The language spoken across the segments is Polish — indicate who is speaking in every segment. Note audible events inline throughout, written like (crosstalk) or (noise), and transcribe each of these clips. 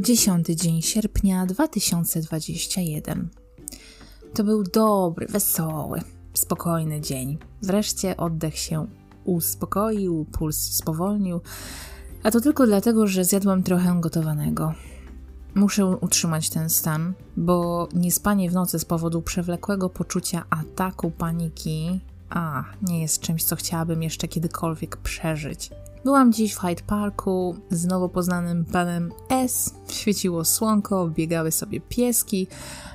Speaker 1: 10 dzień sierpnia 2021. To był dobry, wesoły, spokojny dzień. Wreszcie oddech się uspokoił, puls spowolnił, a to tylko dlatego, że zjadłam trochę gotowanego. Muszę utrzymać ten stan, bo niespanie w nocy z powodu przewlekłego poczucia ataku paniki, a nie jest czymś, co chciałabym jeszcze kiedykolwiek przeżyć. Byłam dziś w Hyde Parku z nowo poznanym panem S. Świeciło słonko, biegały sobie pieski,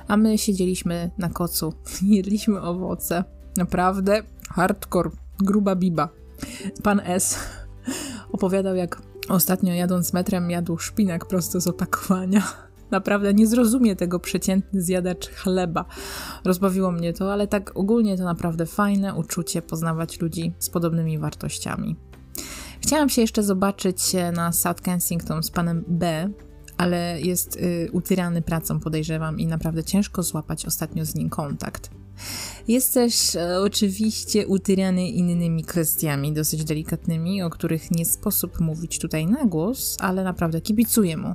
Speaker 1: a my siedzieliśmy na kocu (laughs) jedliśmy owoce. Naprawdę hardcore, gruba biba. Pan S. opowiadał, jak ostatnio jadąc metrem jadł szpinak prosto z opakowania. (laughs) Naprawdę nie zrozumie tego przeciętny zjadacz chleba. Rozbawiło mnie to, ale tak ogólnie to naprawdę fajne uczucie poznawać ludzi z podobnymi wartościami. Chciałam się jeszcze zobaczyć na South Kensington z panem B, ale jest y, utyrany pracą, podejrzewam, i naprawdę ciężko złapać ostatnio z nim kontakt. Jest też e, oczywiście utyrany innymi kwestiami dosyć delikatnymi, o których nie sposób mówić tutaj na głos, ale naprawdę kibicuję mu.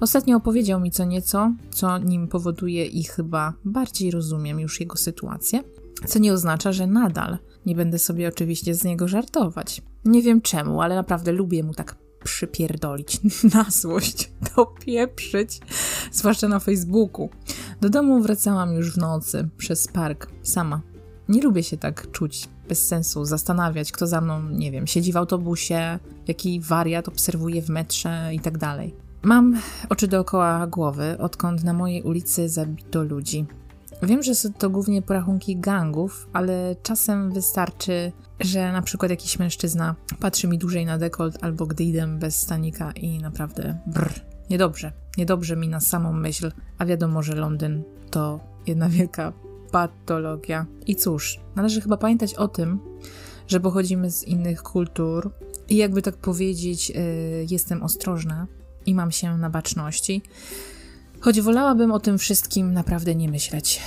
Speaker 1: Ostatnio opowiedział mi co nieco, co nim powoduje i chyba bardziej rozumiem już jego sytuację, co nie oznacza, że nadal nie będę sobie oczywiście z niego żartować. Nie wiem czemu, ale naprawdę lubię mu tak przypierdolić (laughs) na złość, dopieprzyć, zwłaszcza na Facebooku. Do domu wracałam już w nocy, przez park, sama. Nie lubię się tak czuć, bez sensu, zastanawiać, kto za mną, nie wiem, siedzi w autobusie, jaki wariat obserwuje w metrze i tak dalej. Mam oczy dookoła głowy, odkąd na mojej ulicy zabito ludzi. Wiem, że są to głównie porachunki gangów, ale czasem wystarczy, że na przykład jakiś mężczyzna patrzy mi dłużej na dekolt albo gdy idę bez stanika i naprawdę brr, niedobrze. Niedobrze mi na samą myśl, a wiadomo, że Londyn to jedna wielka patologia. I cóż, należy chyba pamiętać o tym, że pochodzimy z innych kultur i jakby tak powiedzieć, yy, jestem ostrożna i mam się na baczności choć wolałabym o tym wszystkim naprawdę nie myśleć.